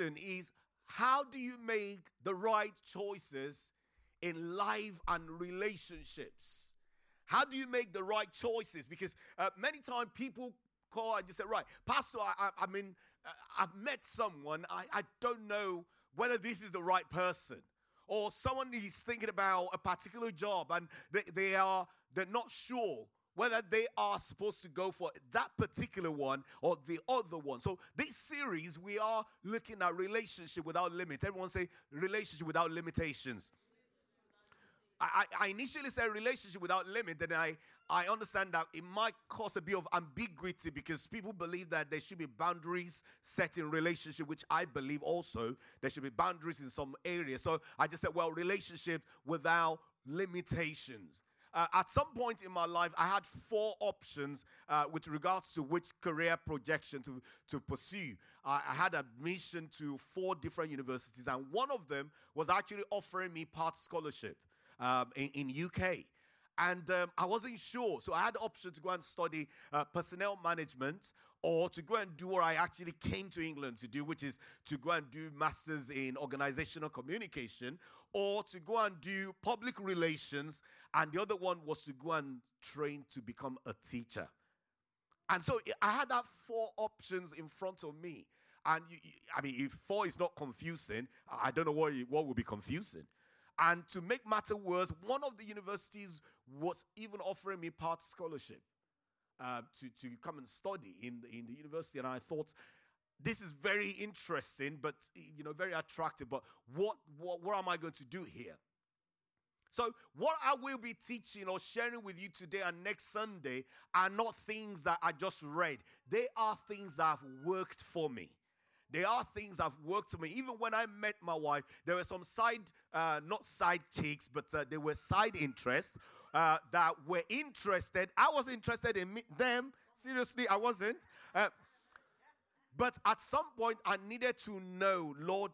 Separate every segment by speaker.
Speaker 1: question is how do you make the right choices in life and relationships? How do you make the right choices? Because uh, many times people call and just say, right, Pastor, I, I, I mean, uh, I've met someone, I, I don't know whether this is the right person. Or someone is thinking about a particular job and they, they are they're not sure whether they are supposed to go for that particular one or the other one. So this series we are looking at relationship without limits. Everyone say relationship without limitations. I, I initially said relationship without limit, then I, I understand that it might cause a bit of ambiguity because people believe that there should be boundaries set in relationship, which I believe also there should be boundaries in some areas. So I just said, well, relationship without limitations. Uh, at some point in my life, I had four options uh, with regards to which career projection to, to pursue. I had admission to four different universities, and one of them was actually offering me part scholarship um, in, in UK. And um, I wasn't sure. So I had the option to go and study uh, personnel management or to go and do what I actually came to England to do, which is to go and do masters in organizational communication, or to go and do public relations, and the other one was to go and train to become a teacher. And so I had that four options in front of me. And you, I mean, if four is not confusing, I don't know what, what would be confusing. And to make matter worse, one of the universities was even offering me part scholarship uh, to, to come and study in the, in the university. And I thought, this is very interesting, but you know, very attractive. But what, what, what am I going to do here? So, what I will be teaching or sharing with you today and next Sunday are not things that I just read. They are things that have worked for me. There are things that have worked for me. Even when I met my wife, there were some side, uh, not side chicks, but uh, there were side interests uh, that were interested. I was interested in me, them. Seriously, I wasn't. Uh, but at some point, I needed to know, Lord,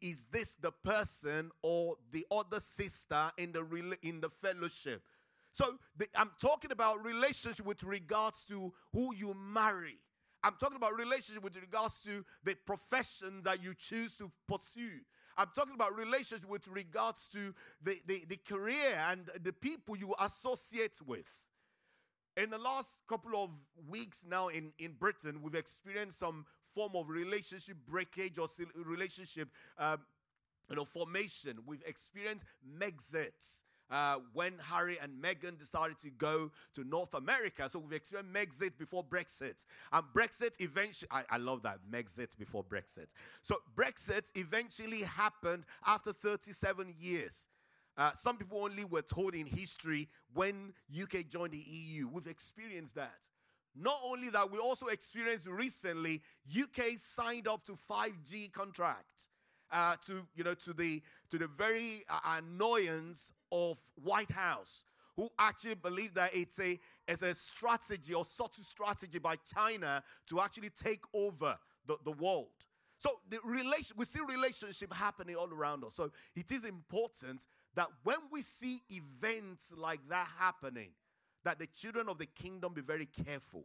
Speaker 1: is this the person or the other sister in the in the fellowship? So the, I'm talking about relationship with regards to who you marry. I'm talking about relationship with regards to the profession that you choose to pursue. I'm talking about relationship with regards to the, the, the career and the people you associate with. In the last couple of weeks now in, in Britain, we've experienced some form of relationship breakage or relationship um, you know, formation. We've experienced Megxit uh, when Harry and Meghan decided to go to North America. So we've experienced Megxit before Brexit. And Brexit eventually, I, I love that, Megxit before Brexit. So Brexit eventually happened after 37 years. Uh, some people only were told in history when UK joined the EU. We've experienced that. Not only that, we also experienced recently UK signed up to 5G contract uh, to you know to the to the very uh, annoyance of White House, who actually believe that it's a it's a strategy or subtle strategy by China to actually take over the, the world. So the relation we see relationship happening all around us. So it is important that when we see events like that happening, that the children of the kingdom be very careful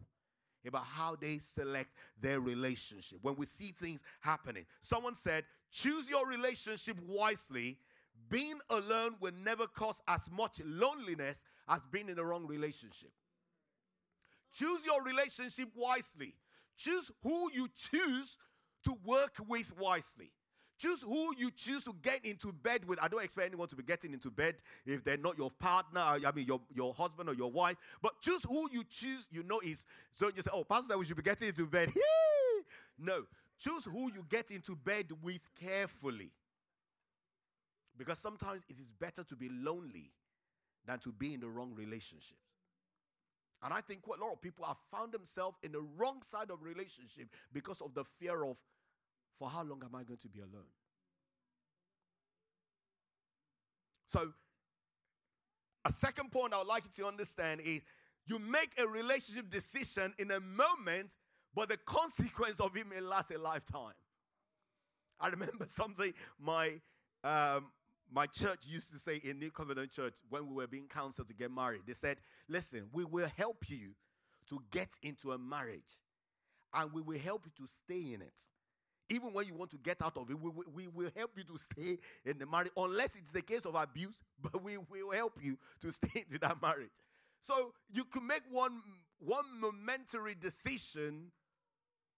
Speaker 1: about how they select their relationship. When we see things happening, someone said, choose your relationship wisely. Being alone will never cause as much loneliness as being in the wrong relationship. Choose your relationship wisely. Choose who you choose to work with wisely. Choose who you choose to get into bed with. I don't expect anyone to be getting into bed if they're not your partner, I mean your, your husband or your wife. But choose who you choose, you know is so you say, Oh, Pastor, we should be getting into bed. no. Choose who you get into bed with carefully. Because sometimes it is better to be lonely than to be in the wrong relationships. And I think quite a lot of people have found themselves in the wrong side of relationship because of the fear of for how long am I going to be alone? So, a second point I would like you to understand is you make a relationship decision in a moment, but the consequence of it may last a lifetime. I remember something my um, my church used to say in New Covenant Church when we were being counseled to get married. They said, "Listen, we will help you to get into a marriage, and we will help you to stay in it Even when you want to get out of it, we, we, we will help you to stay in the marriage, unless it's a case of abuse, but we will help you to stay into that marriage. So you can make one, one momentary decision,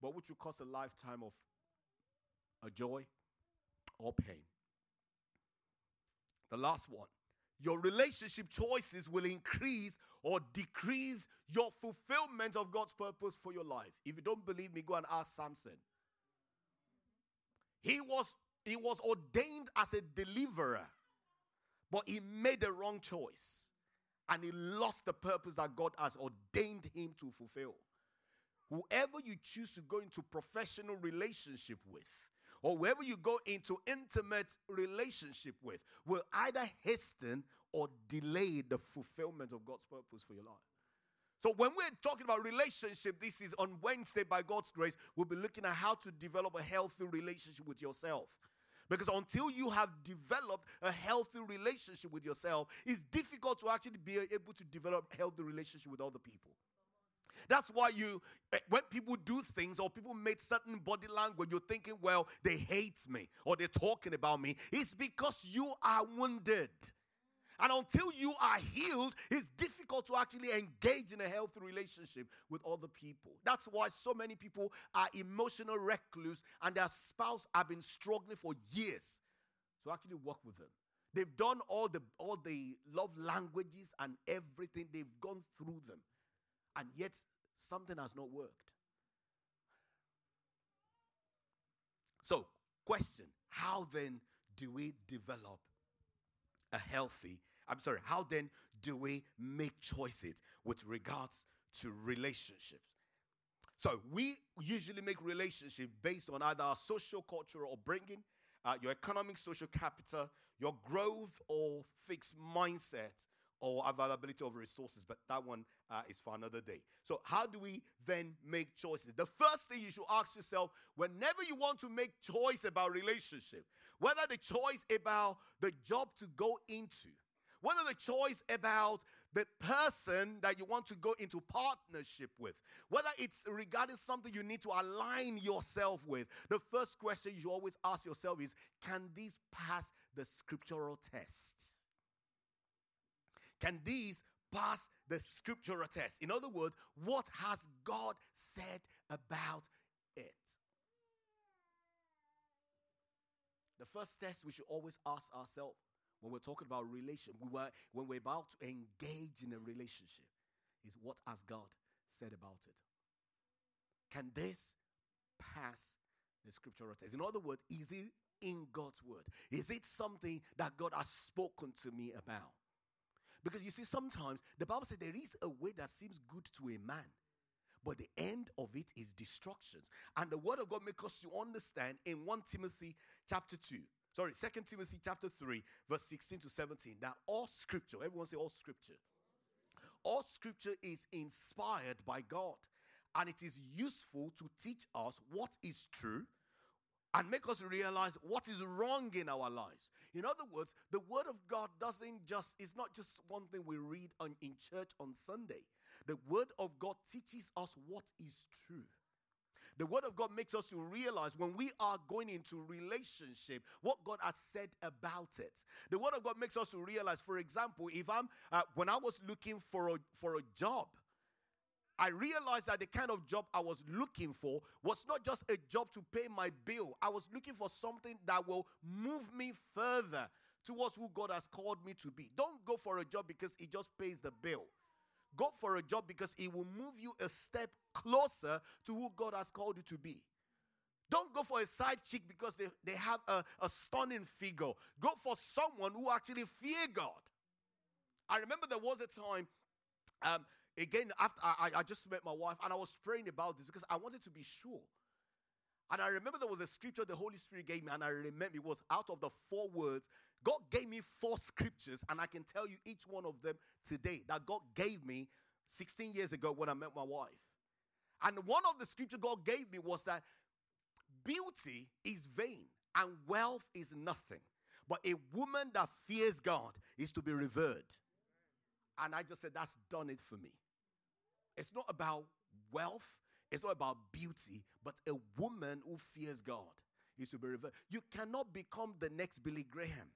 Speaker 1: but which will cost a lifetime of a joy or pain. The last one your relationship choices will increase or decrease your fulfillment of God's purpose for your life. If you don't believe me, go and ask Samson. He was, he was ordained as a deliverer, but he made the wrong choice and he lost the purpose that God has ordained him to fulfill. Whoever you choose to go into professional relationship with, or whoever you go into intimate relationship with, will either hasten or delay the fulfillment of God's purpose for your life. So when we're talking about relationship, this is on Wednesday by God's grace, we'll be looking at how to develop a healthy relationship with yourself. Because until you have developed a healthy relationship with yourself, it's difficult to actually be able to develop healthy relationship with other people. That's why you, eh, when people do things or people make certain body language, you're thinking, well, they hate me or they're talking about me. It's because you are wounded. And until you are healed, it's difficult to actually engage in a healthy relationship with other people. That's why so many people are emotional recluse and their spouse have been struggling for years to actually work with them. They've done all the all the love languages and everything. They've gone through them. And yet something has not worked. So, question, how then do we develop a healthy, I'm sorry, how then do we make choices with regards to relationships? So we usually make relationships based on either our social, cultural upbringing, uh, your economic, social capital, your growth or fixed mindset, or availability of resources, but that one uh, is for another day. So, how do we then make choices? The first thing you should ask yourself whenever you want to make choice about relationship, whether the choice about the job to go into, whether the choice about the person that you want to go into partnership with, whether it's regarding something you need to align yourself with, the first question you always ask yourself is Can this pass the scriptural test? Can these pass the scriptural test? In other words, what has God said about it? The first test we should always ask ourselves when we're talking about relation, we were, when we're about to engage in a relationship, is what has God said about it? Can this pass the scriptural test? In other words, is it in God's word? Is it something that God has spoken to me about? Because you see, sometimes the Bible says there is a way that seems good to a man, but the end of it is destruction. And the word of God makes us to understand in 1 Timothy chapter 2. Sorry, 2 Timothy chapter 3, verse 16 to 17. That all scripture, everyone say all scripture. All scripture is inspired by God and it is useful to teach us what is true and make us realize what is wrong in our lives. In other words, the word of God doesn't just it's not just one thing we read on, in church on Sunday. The word of God teaches us what is true. The word of God makes us to realize when we are going into relationship, what God has said about it. The word of God makes us to realize, for example, if I'm uh, when I was looking for a for a job, I realized that the kind of job I was looking for was not just a job to pay my bill. I was looking for something that will move me further towards who God has called me to be. Don't go for a job because it just pays the bill. Go for a job because it will move you a step closer to who God has called you to be. Don't go for a side chick because they, they have a, a stunning figure. Go for someone who actually fear God. I remember there was a time um, again, after I, I just met my wife and I was praying about this because I wanted to be sure. And I remember there was a scripture the Holy Spirit gave me, and I remember it was out of the four words. God gave me four scriptures, and I can tell you each one of them today that God gave me 16 years ago when I met my wife. And one of the scripture God gave me was that beauty is vain and wealth is nothing, but a woman that fears God is to be revered. And I just said, that's done it for me. It's not about wealth. It's not about beauty, but a woman who fears God is to be revealed. You cannot become the next Billy Graham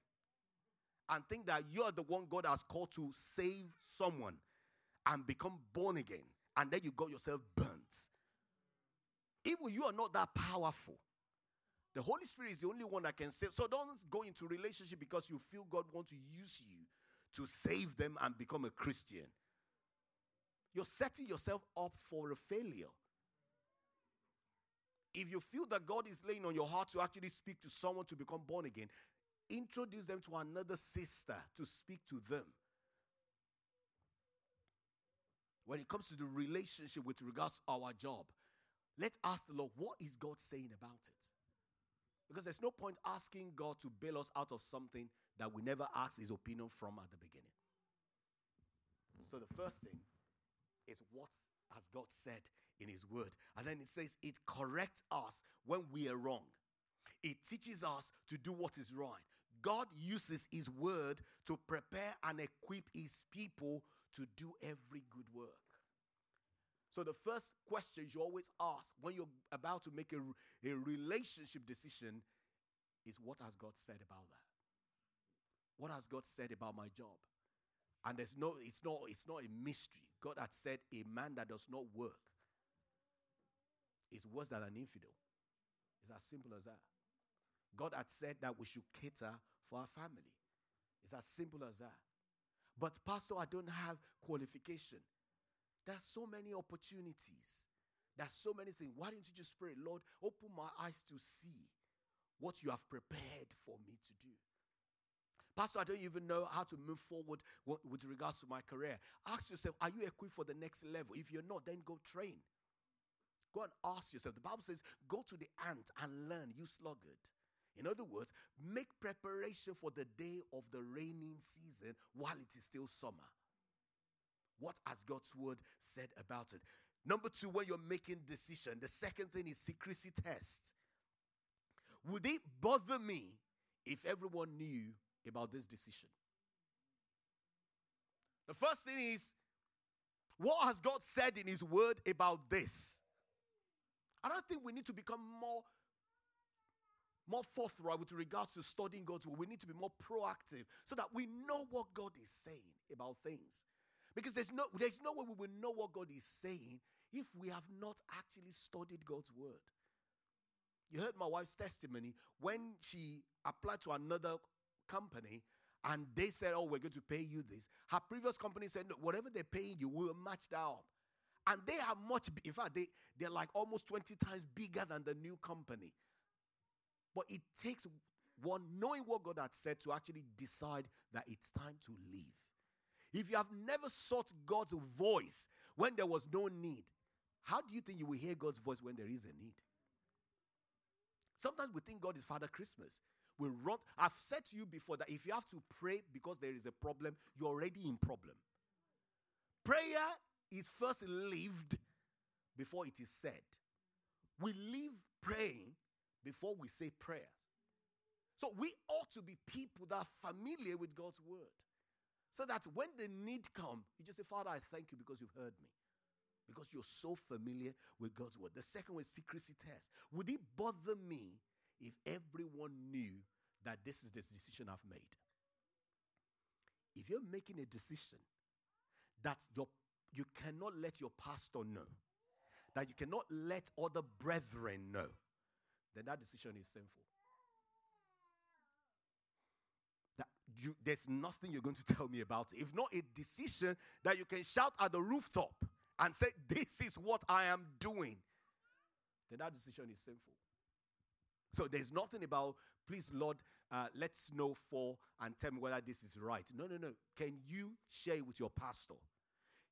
Speaker 1: and think that you are the one God has called to save someone and become born again, and then you got yourself burnt. Even you are not that powerful. The Holy Spirit is the only one that can save. So don't go into relationship because you feel God wants to use you to save them and become a Christian. You're setting yourself up for a failure. If you feel that God is laying on your heart to actually speak to someone to become born again, introduce them to another sister to speak to them. When it comes to the relationship with regards to our job, let's ask the Lord, what is God saying about it? Because there's no point asking God to bail us out of something that we never asked his opinion from at the beginning. So the first thing is what has God said in his word? And then it says it corrects us when we are wrong. It teaches us to do what is right. God uses his word to prepare and equip his people to do every good work. So, the first question you always ask when you're about to make a, a relationship decision is what has God said about that? What has God said about my job? And there's no, it's not, it's not a mystery. God had said a man that does not work is worse than an infidel. It's as simple as that. God had said that we should cater for our family. It's as simple as that. But, Pastor, I don't have qualification. There are so many opportunities. There are so many things. Why don't you just pray, Lord, open my eyes to see what you have prepared for me to do? Pastor, I don't even know how to move forward with regards to my career. Ask yourself, are you equipped for the next level? If you're not, then go train. Go and ask yourself. The Bible says, go to the ant and learn, you sluggard. In other words, make preparation for the day of the raining season while it is still summer. What has God's word said about it? Number two, when you're making decision, the second thing is secrecy test. Would it bother me if everyone knew about this decision? The first thing is, what has God said in His word about this? I don't think we need to become more more forthright with regards to studying God's word. We need to be more proactive so that we know what God is saying about things. Because there's no, there's no way we will know what God is saying if we have not actually studied God's word. You heard my wife's testimony when she applied to another company and they said, Oh, we're going to pay you this. Her previous company said, no, Whatever they're paying you, we'll match that up. And they are much, in fact, they, they're like almost 20 times bigger than the new company. But it takes one knowing what God had said to actually decide that it's time to leave. If you have never sought God's voice when there was no need, how do you think you will hear God's voice when there is a need? Sometimes we think God is Father Christmas. We run. I've said to you before that if you have to pray because there is a problem, you're already in problem. Prayer is first lived before it is said. We live praying before we say prayers. So we ought to be people that are familiar with God's word. So that when the need come, you just say, Father, I thank you because you've heard me. Because you're so familiar with God's word. The second is secrecy test. Would it bother me if everyone knew that this is the decision I've made? If you're making a decision that your, you cannot let your pastor know, that you cannot let other brethren know, then that decision is sinful. That you, there's nothing you're going to tell me about. If not a decision that you can shout at the rooftop and say, This is what I am doing, then that decision is sinful. So there's nothing about, please, Lord, uh, let's know for and tell me whether this is right. No, no, no. Can you share it with your pastor?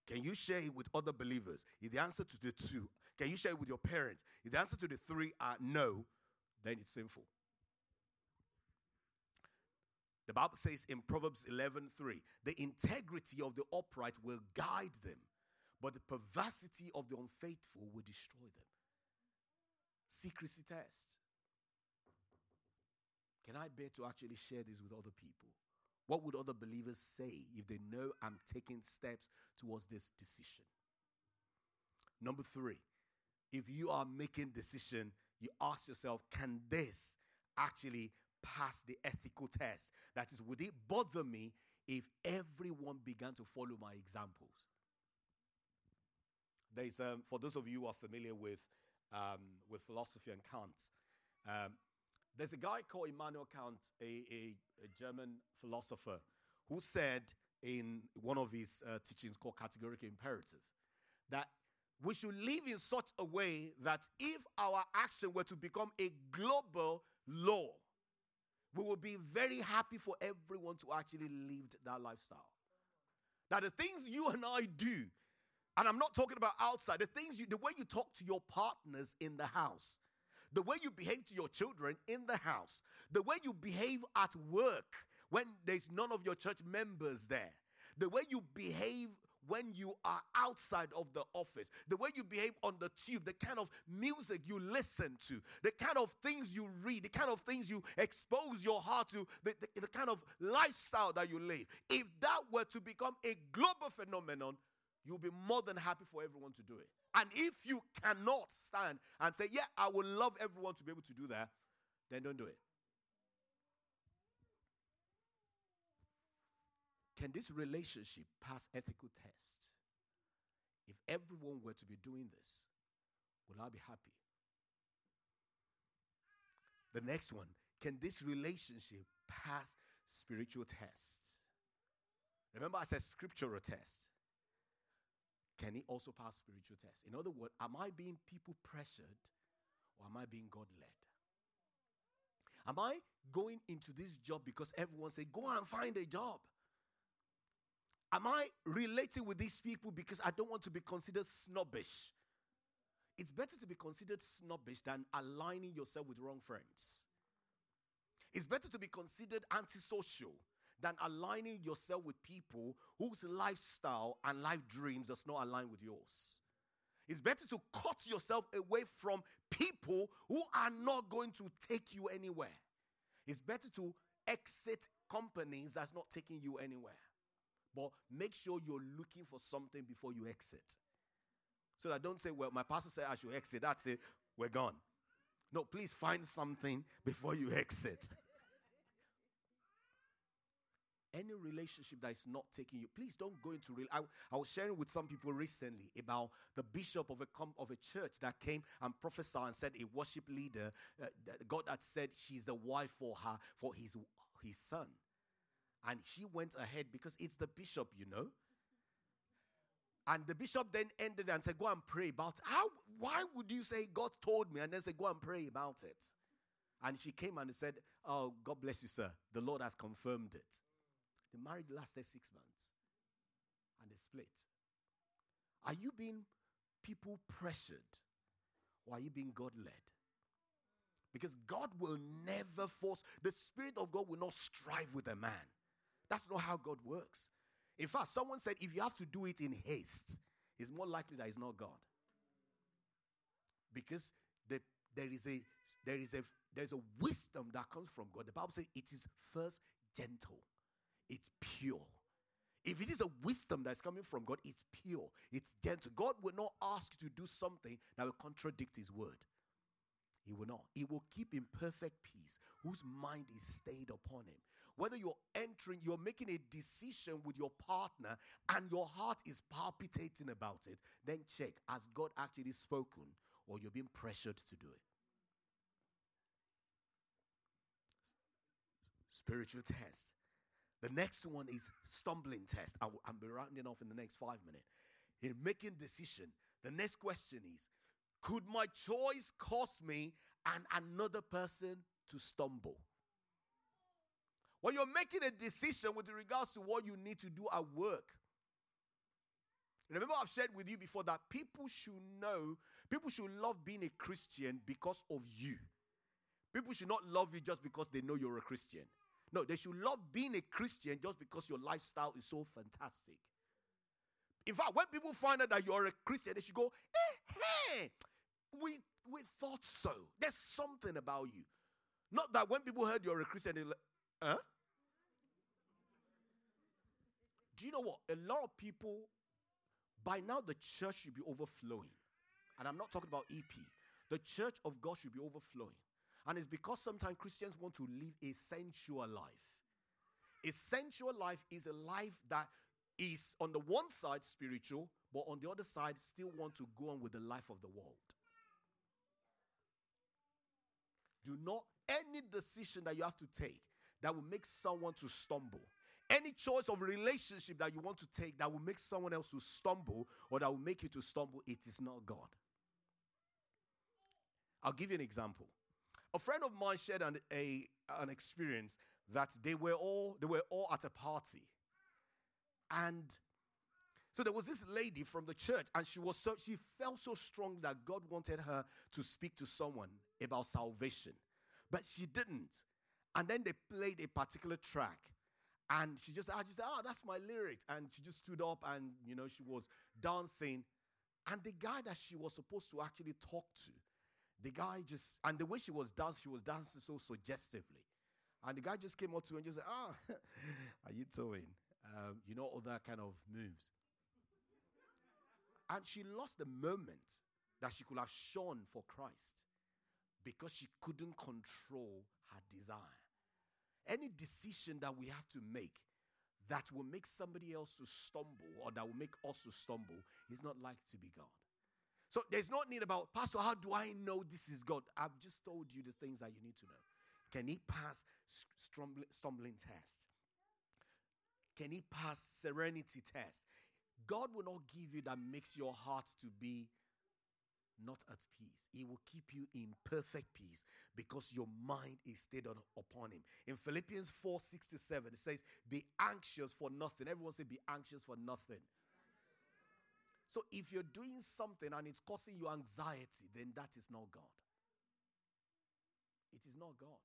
Speaker 1: Can you share it with other believers? If the answer to the two, can you share it with your parents? If the answer to the three are no, then it's sinful. The Bible says in Proverbs 11:3, the integrity of the upright will guide them, but the perversity of the unfaithful will destroy them. Secrecy test. Can I bear to actually share this with other people? What would other believers say if they know I'm taking steps towards this decision? Number three, if you are making decision, you ask yourself, can this actually pass the ethical test? That is, would it bother me if everyone began to follow my examples? There's, um, for those of you who are familiar with, um, with philosophy and Kant, um, there's a guy called Immanuel Kant, a, a, a, German philosopher, who said in one of his uh, teachings called Categorical Imperative that we should live in such a way that if our action were to become a global law, we would be very happy for everyone to actually live that lifestyle. Now, the things you and I do, and I'm not talking about outside, the things you, the way you talk to your partners in the house, the way you behave to your children in the house, the way you behave at work when there's none of your church members there, the way you behave when you are outside of the office, the way you behave on the tube, the kind of music you listen to, the kind of things you read, the kind of things you expose your heart to, the, the, the kind of lifestyle that you live. If that were to become a global phenomenon, you'll be more than happy for everyone to do it. And if you cannot stand and say, Yeah, I would love everyone to be able to do that, then don't do it. Can this relationship pass ethical test? If everyone were to be doing this, will I be happy? The next one, can this relationship pass spiritual tests? Remember, I said scriptural test. Can it also pass spiritual tests? In other words, am I being people pressured or am I being God led? Am I going into this job because everyone say, go and find a job? Am I relating with these people because I don't want to be considered snobbish? It's better to be considered snobbish than aligning yourself with wrong friends. It's better to be considered antisocial than aligning yourself with people whose lifestyle and life dreams does not align with yours. It's better to cut yourself away from people who are not going to take you anywhere. It's better to exit companies that's not taking you anywhere. But make sure you're looking for something before you exit. So that don't say, well, my pastor said I should exit. That's it. We're gone. No, please find something before you exit. Any relationship that is not taking you, please don't go into real. I, I, was sharing with some people recently about the bishop of a com, of a church that came and prophesied and said a worship leader, uh, God had said she's the wife for her for his his son. And she went ahead because it's the bishop, you know. And the bishop then ended and said, Go and pray about it. How why would you say God told me and then say, Go and pray about it? And she came and said, Oh, God bless you, sir. The Lord has confirmed it. The marriage lasted uh, six months. And they split. Are you being people pressured? Or are you being God led? Because God will never force, the Spirit of God will not strive with a man. That's not how God works. In fact, someone said if you have to do it in haste, it's more likely that it's not God. Because the, there is a there is a there's a wisdom that comes from God. The Bible says it is first gentle, it's pure. If it is a wisdom that's coming from God, it's pure, it's gentle. God will not ask you to do something that will contradict His word. He will not. He will keep in perfect peace whose mind is stayed upon Him whether you're entering, you're making a decision with your partner and your heart is palpitating about it, then check has God actually spoken or you're being pressured to do it? Spiritual test. The next one is stumbling test. I will, I'll be rounding off in the next five minutes. In making decision, the next question is could my choice cause me and another person to stumble? When you're making a decision with regards to what you need to do at work, remember I've shared with you before that people should know, people should love being a Christian because of you. People should not love you just because they know you're a Christian. No, they should love being a Christian just because your lifestyle is so fantastic. In fact, when people find out that you're a Christian, they should go, eh, hey, we, we thought so. There's something about you. Not that when people heard you're a Christian, they're like, Huh? Do you know what? A lot of people, by now the church should be overflowing. And I'm not talking about EP. The church of God should be overflowing. And it's because sometimes Christians want to live a sensual life. A sensual life is a life that is on the one side spiritual, but on the other side still want to go on with the life of the world. Do not any decision that you have to take that will make someone to stumble. Any choice of relationship that you want to take that will make someone else to stumble or that will make you to stumble, it is not God. I'll give you an example. A friend of mine shared an, a, an experience that they were all they were all at a party. And so there was this lady from the church, and she was so she felt so strong that God wanted her to speak to someone about salvation. But she didn't. And then they played a particular track. And she just, I just said, oh, that's my lyric. And she just stood up and, you know, she was dancing. And the guy that she was supposed to actually talk to, the guy just, and the way she was dancing, she was dancing so suggestively. And the guy just came up to her and just said, ah, are you doing? Um, you know, all that kind of moves. And she lost the moment that she could have shone for Christ because she couldn't control her desire. Any decision that we have to make that will make somebody else to stumble or that will make us to stumble is not likely to be God. So there's no need about, Pastor, how do I know this is God? I've just told you the things that you need to know. Can he pass stumbling, stumbling test? Can he pass serenity test? God will not give you that makes your heart to be not at peace. He will keep you in perfect peace because your mind is stayed on, upon him. In Philippians 4 6 to 7, it says, Be anxious for nothing. Everyone say, Be anxious for nothing. So if you're doing something and it's causing you anxiety, then that is not God. It is not God.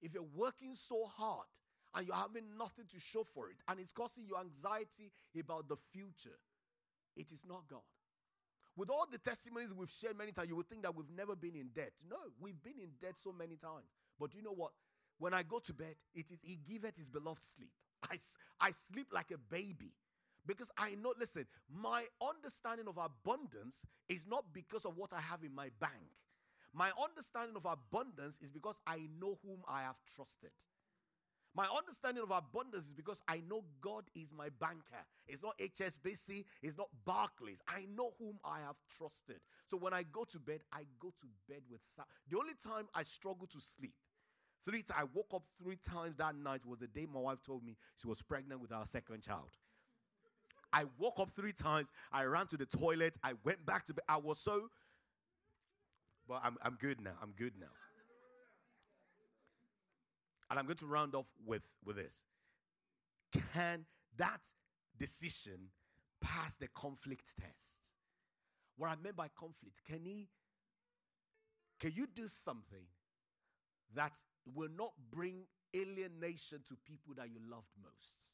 Speaker 1: If you're working so hard and you're having nothing to show for it and it's causing you anxiety about the future, it is not God. With all the testimonies we've shared many times, you would think that we've never been in debt. No, we've been in debt so many times. But you know what? When I go to bed, it is He giveth His beloved sleep. I, I sleep like a baby because I know, listen, my understanding of abundance is not because of what I have in my bank. My understanding of abundance is because I know whom I have trusted. My understanding of abundance is because I know God is my banker. It's not HSBC, it's not Barclays. I know whom I have trusted. So when I go to bed, I go to bed with the only time I struggle to sleep. Three I woke up three times that night was the day my wife told me she was pregnant with our second child. I woke up three times. I ran to the toilet. I went back to bed. I was so, but I'm, I'm good now. I'm good now. And I'm going to round off with, with this. Can that decision pass the conflict test? What I meant by conflict, can he can you do something that will not bring alienation to people that you loved most?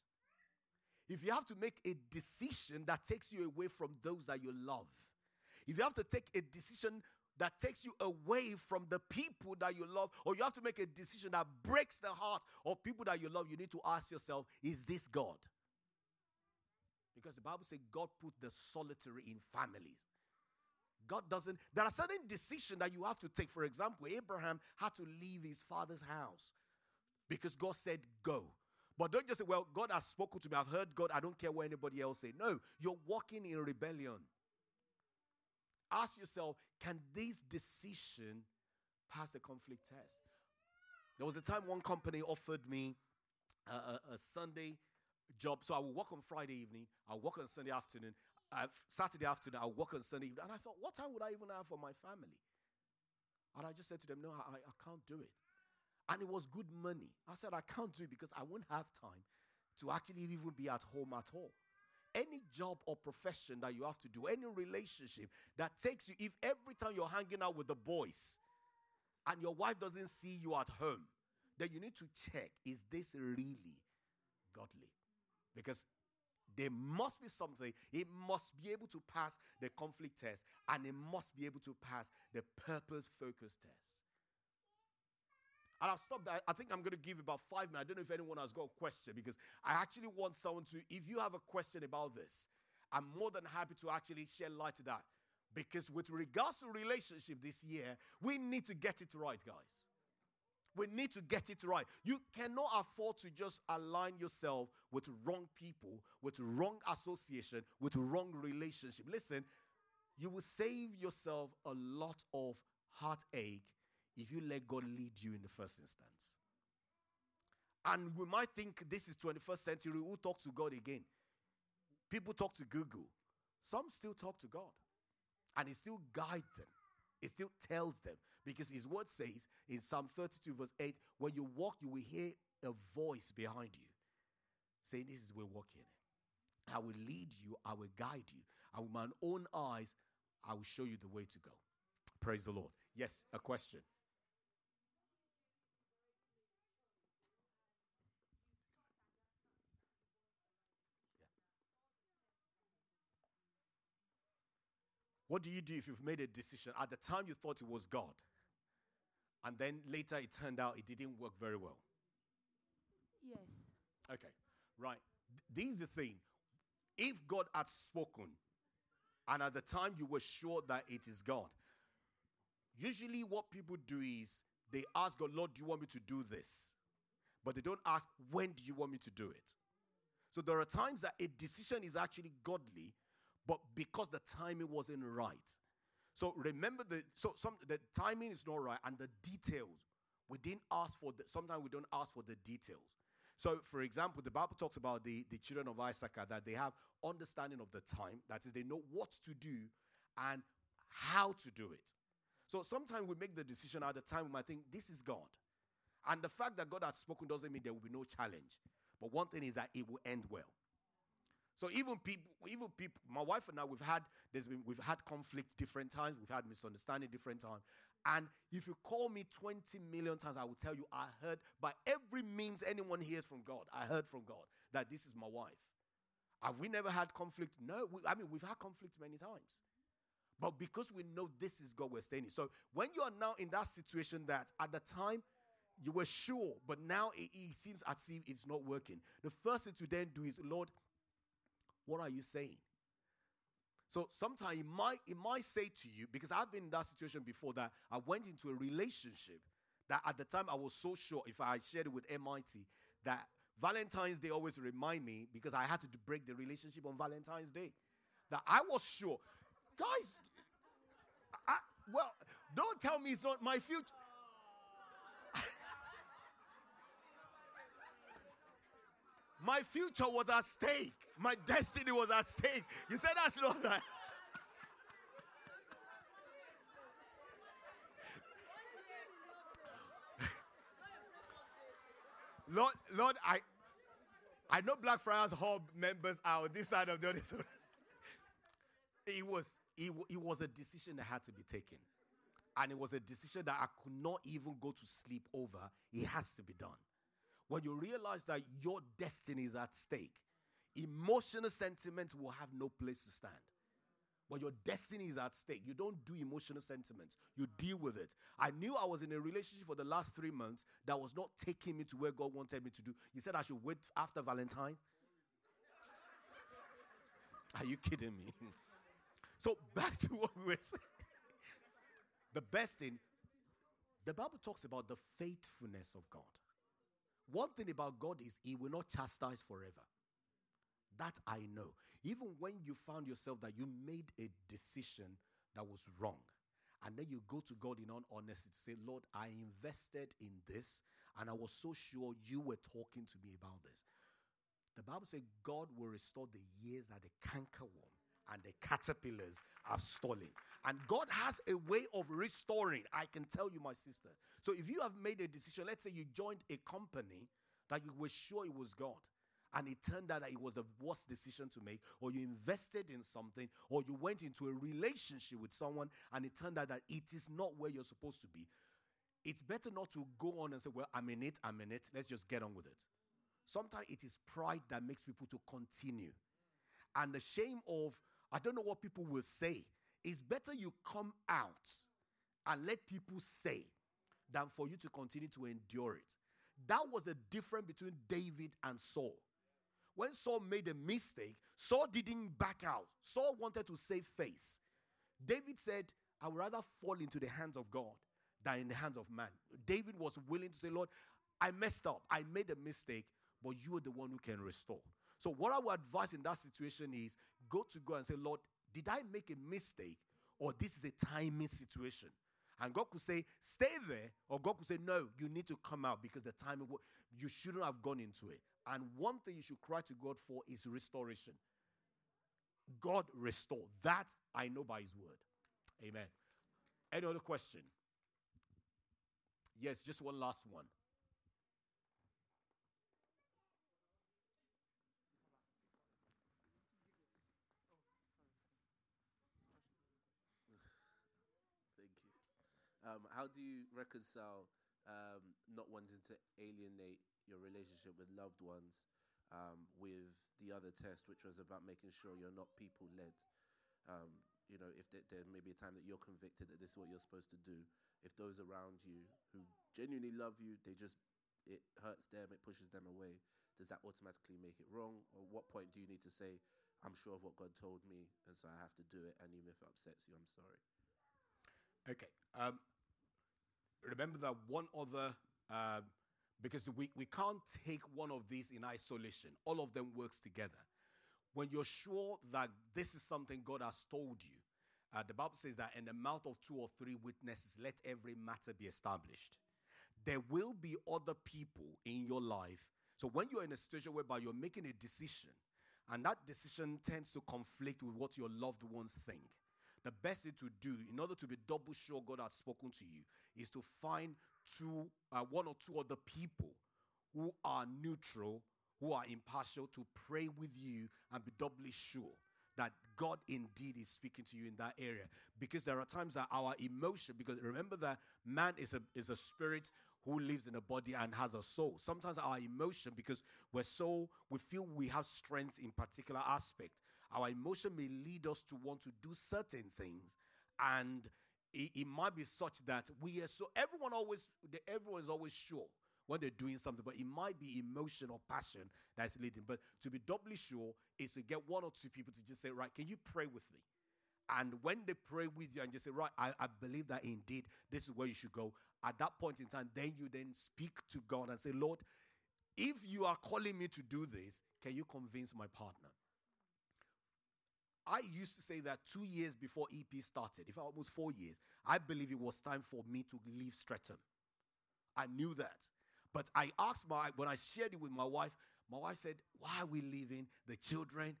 Speaker 1: If you have to make a decision that takes you away from those that you love, if you have to take a decision that takes you away from the people that you love, or you have to make a decision that breaks the heart of people that you love, you need to ask yourself, is this God? Because the Bible says God put the solitary in families. God doesn't, there are certain decisions that you have to take. For example, Abraham had to leave his father's house because God said, go. But don't just say, well, God has spoken to me. I've heard God. I don't care what anybody else say. No, you're walking in rebellion ask yourself can this decision pass the conflict test? There was a time one company offered me a, a, a Sunday job. So I would work on Friday evening, I work on Sunday afternoon. Uh, Saturday afternoon, I work on Sunday evening. And I thought, what time would I even have for my family? And I just said to them, no, I, I can't do it. And it was good money. I said, I can't do it because I won't have time to actually even be at home at all any job or profession that you have to do, any relationship that takes you, if every time you're hanging out with the boys and your wife doesn't see you at home, then you need to check is this really godly? Because there must be something, it must be able to pass the conflict test and it must be able to pass the purpose focus test. And I'll stop there. I think I'm going to give about five minutes. I don't know if anyone has got a question because I actually want someone to, if you have a question about this, I'm more than happy to actually shed light to that. Because with regards to relationship this year, we need to get it right, guys. We need to get it right. You cannot afford to just align yourself with wrong people, with wrong association, with wrong relationship. Listen, you will save yourself a lot of heartache if you let God lead you in the first instance. And we might think this is 21st century, who talk to God again? People talk to Google. Some still talk to God. And He still guides them. He still tells them. Because His word says in Psalm 32, verse 8, when you walk, you will hear a voice behind you saying, This is where walking. I will lead you, I will guide you. And with my own eyes, I will show you the way to go. Praise the Lord. Yes, a question. What do you do if you've made a decision? At the time, you thought it was God, and then later it turned out it didn't work very well.
Speaker 2: Yes.
Speaker 1: Okay, right. This is the thing. If God had spoken, and at the time you were sure that it is God, usually what people do is they ask God, Lord, do you want me to do this? But they don't ask, when do you want me to do it? So there are times that a decision is actually godly, but because the timing wasn't right. So remember the so some the timing is not right and the details. We didn't ask for the sometimes we don't ask for the details. So, for example, the Bible talks about the, the children of Issachar that they have understanding of the time, that is, they know what to do and how to do it. So sometimes we make the decision at the time we might think this is God. And the fact that God has spoken doesn't mean there will be no challenge. But one thing is that it will end well. So even people, even people, my wife and I, we've had there's been we've had conflict different times, we've had misunderstanding different times. And if you call me 20 million times, I will tell you I heard by every means anyone hears from God. I heard from God that this is my wife. Have we never had conflict? No. We, I mean, we've had conflict many times. But because we know this is God, we're staying in. So when you are now in that situation that at the time you were sure, but now it, it seems as if it's not working, the first thing to then do is, Lord, what are you saying? So sometimes it might, it might say to you, because I've been in that situation before, that I went into a relationship that at the time I was so sure, if I shared it with MIT, that Valentine's Day always remind me because I had to break the relationship on Valentine's Day. That I was sure. Guys, I, well, don't tell me it's not my future. My future was at stake. My destiny was at stake. You said that's not right. Lord, Lord, I I know Blackfriars Hub members are on this side of the other side. it was it, it was a decision that had to be taken. And it was a decision that I could not even go to sleep over. It has to be done when you realize that your destiny is at stake, emotional sentiments will have no place to stand. When your destiny is at stake, you don't do emotional sentiments, you deal with it. I knew I was in a relationship for the last three months that was not taking me to where God wanted me to do. He said I should wait after Valentine. Are you kidding me? so, back to what we were saying. the best thing, the Bible talks about the faithfulness of God. One thing about God is He will not chastise forever. That I know. Even when you found yourself that you made a decision that was wrong, and then you go to God in all honesty to say, Lord, I invested in this, and I was so sure you were talking to me about this. The Bible says God will restore the years that the cankerworm and the caterpillars have stolen. And God has a way of restoring. I can tell you, my sister. So if you have made a decision, let's say you joined a company that you were sure it was God, and it turned out that it was the worst decision to make, or you invested in something, or you went into a relationship with someone, and it turned out that it is not where you're supposed to be. It's better not to go on and say, Well, I'm in it, I'm in it, let's just get on with it. Sometimes it is pride that makes people to continue. And the shame of I don't know what people will say. It's better you come out and let people say than for you to continue to endure it. That was the difference between David and Saul. When Saul made a mistake, Saul didn't back out. Saul wanted to save face. David said, I would rather fall into the hands of God than in the hands of man. David was willing to say, Lord, I messed up. I made a mistake, but you are the one who can restore. So, what I would advise in that situation is go to God and say, Lord, did I make a mistake or this is a timing situation? And God could say, stay there, or God could say, no, you need to come out because the timing, you shouldn't have gone into it. And one thing you should cry to God for is restoration. God restore. That I know by His word. Amen. Any other question? Yes, just one last one.
Speaker 3: Um, how do you reconcile um, not wanting to alienate your relationship with loved ones um, with the other test, which was about making sure you're not people led? Um, you know, if there, there, may be a time that you're convicted that this is what you're supposed to do, if those around you who genuinely love you, they just, it hurts them, it pushes them away, does that automatically make it wrong? Or what point do you need to say, I'm sure of what God told me, and so I have to do it, and even if it upsets you, I'm sorry?
Speaker 1: Okay. Um, remember that one other, uh, because we, we can't take one of these in isolation. All of them works together. When you're sure that this is something God has told you, uh, the Bible says that in the mouth of two or three witnesses, let every matter be established. There will be other people in your life. So when you're in a situation whereby you're making a decision, and that decision tends to conflict with what your loved ones think, the best thing to do in order to be double sure God has spoken to you is to find two, uh, one or two other people who are neutral, who are impartial, to pray with you and be doubly sure that God indeed is speaking to you in that area. Because there are times that our emotion, because remember that man is a, is a spirit who lives in a body and has a soul. Sometimes our emotion, because we're so, we feel we have strength in particular aspect, our emotion may lead us to want to do certain things and it, it, might be such that we are so everyone always everyone is always sure when they're doing something but it might be emotion or passion that's leading. But to be doubly sure is to get one or two people to just say right can you pray with me? And when they pray with you and just say right I, I believe that indeed this is where you should go at that point in time then you then speak to god and say lord if you are calling me to do this can you convince my partner I used to say that two years before EP started, if was four years, I believe it was time for me to leave Streatham. I knew that. But I asked my, when I shared it with my wife, my wife said, Why are we leaving the children?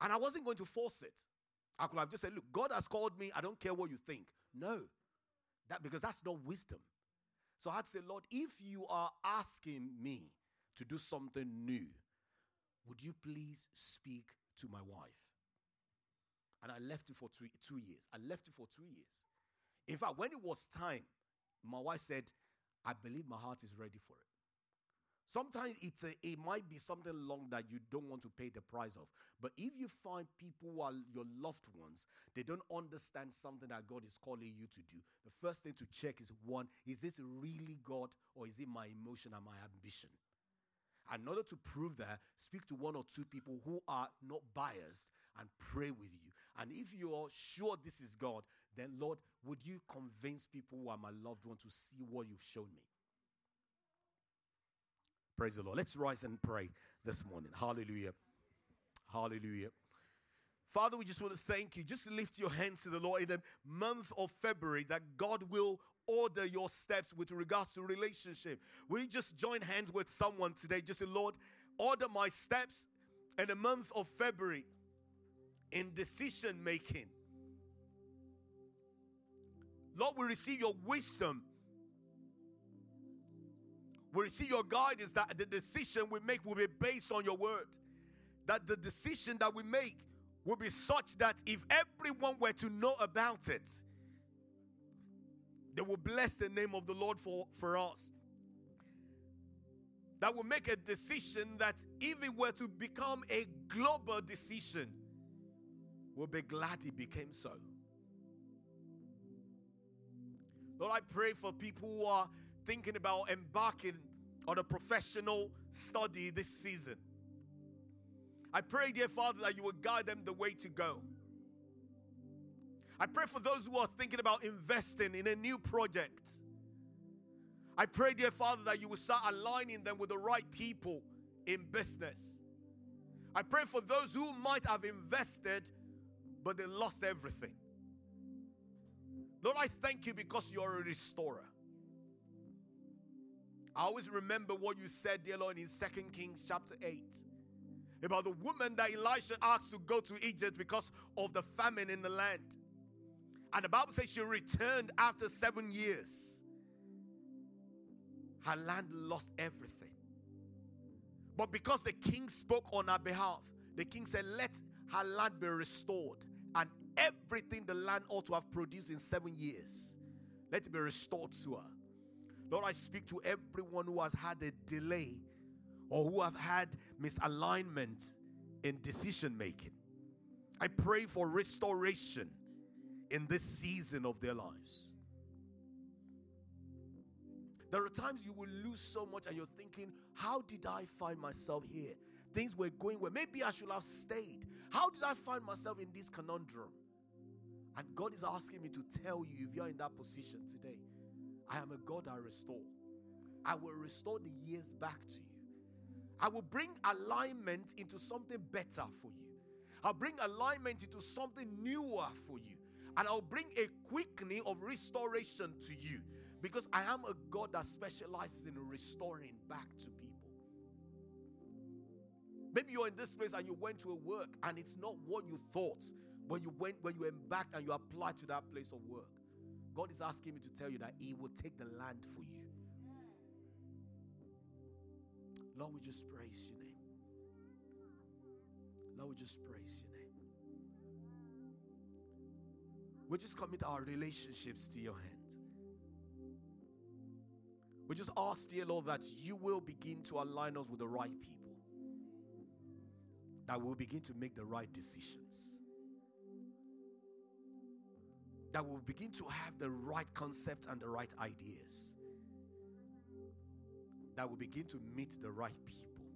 Speaker 1: And I wasn't going to force it. I could have just said, Look, God has called me. I don't care what you think. No, that because that's not wisdom. So I had to say, Lord, if you are asking me to do something new, would you please speak to my wife? And I left it for two, two years. I left it for two years. In fact, when it was time, my wife said, I believe my heart is ready for it. Sometimes it's a, it might be something long that you don't want to pay the price of. But if you find people who are your loved ones, they don't understand something that God is calling you to do. The first thing to check is one, is this really God or is it my emotion and my ambition? In order to prove that, speak to one or two people who are not biased and pray with you. And if you're sure this is God, then Lord, would you convince people who are my loved ones to see what you've shown me? Praise the Lord. Let's rise and pray this morning. Hallelujah. Hallelujah. Father, we just want to thank you. Just lift your hands to the Lord in the month of February that God will order your steps with regards to relationship. We just join hands with someone today. Just say, Lord, order my steps in the month of February in decision making. Lord, we receive your wisdom. We receive your guidance that the decision we make will be based on your word. That the decision that we make will be such that if everyone were to know about it, they will bless the name of the Lord for, for us. That will make a decision that if it were to become a global decision, will be glad it became so. Lord, I pray for people who are thinking about embarking on a professional study this season. I pray, dear Father, that you will guide them the way to go. I pray for those who are thinking about investing in a new project. I pray, dear Father, that you will start aligning them with the right people in business. I pray for those who might have invested, but they lost everything. Lord, I thank you because you're a restorer. I always remember what you said, dear Lord, in Second Kings chapter 8 about the woman that Elisha asked to go to Egypt because of the famine in the land. And the Bible says she returned after seven years. Her land lost everything. But because the king spoke on her behalf, the king said, Let her land be restored. And everything the land ought to have produced in seven years, let it be restored to her. Lord, I speak to everyone who has had a delay or who have had misalignment in decision making. I pray for restoration in this season of their lives. There are times you will lose so much and you're thinking, How did I find myself here? Things were going well. Maybe I should have stayed. How did I find myself in this conundrum? And God is asking me to tell you if you're in that position today, I am a God I restore. I will restore the years back to you. I will bring alignment into something better for you. I'll bring alignment into something newer for you. And I'll bring a quickening of restoration to you because I am a God that specializes in restoring back to. Maybe you're in this place and you went to a work and it's not what you thought when you went when you embarked and you applied to that place of work. God is asking me to tell you that He will take the land for you. Lord, we just praise your name. Lord, we just praise your name. We just commit our relationships to your hand. We just ask, dear Lord, that you will begin to align us with the right people, that we'll begin to make the right decisions, that we'll begin to have the right concept and the right ideas, that we'll begin to meet the right people.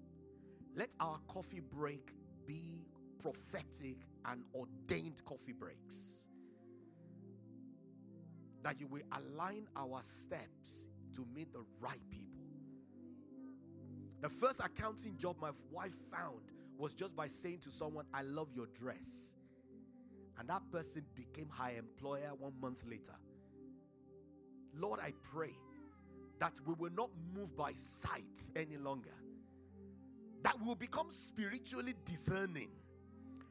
Speaker 1: Let our coffee break be prophetic and ordained coffee breaks. That you will align our steps to meet the right people. The first accounting job my wife found was just by saying to someone, I love your dress. And that person became her employer one month later. Lord, I pray that we will not move by sight any longer, that we will become spiritually discerning,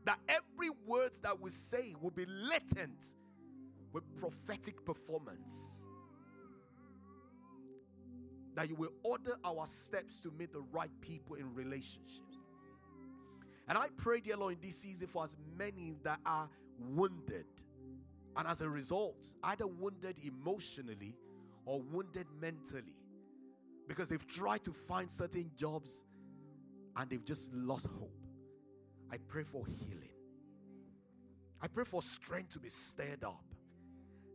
Speaker 1: that every word that we say will be latent with prophetic performance that you will order our steps to meet the right people in relationships. And I pray, dear Lord, in this season for as many that are wounded, and as a result, either wounded emotionally or wounded mentally, because they've tried to find certain jobs and they've just lost hope. I pray for healing. I pray for strength to be stirred up,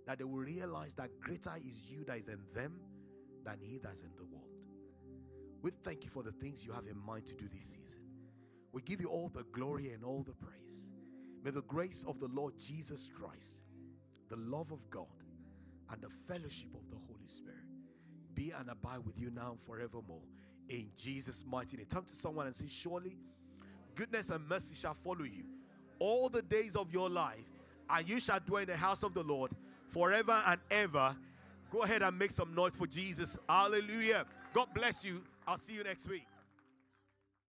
Speaker 1: that they will realize that greater is you that is in them than he that's in the world. We thank you for the things you have in mind to do this season. We give you all the glory and all the praise. May the grace of the Lord Jesus Christ, the love of God, and the fellowship of the Holy Spirit be and abide with you now and forevermore. In Jesus' mighty name. Turn to someone and say, Surely goodness and mercy shall follow you all the days of your life, and you shall dwell in the house of the Lord forever and ever. Go ahead and make some noise for Jesus. Hallelujah. God bless you. I'll see you next week.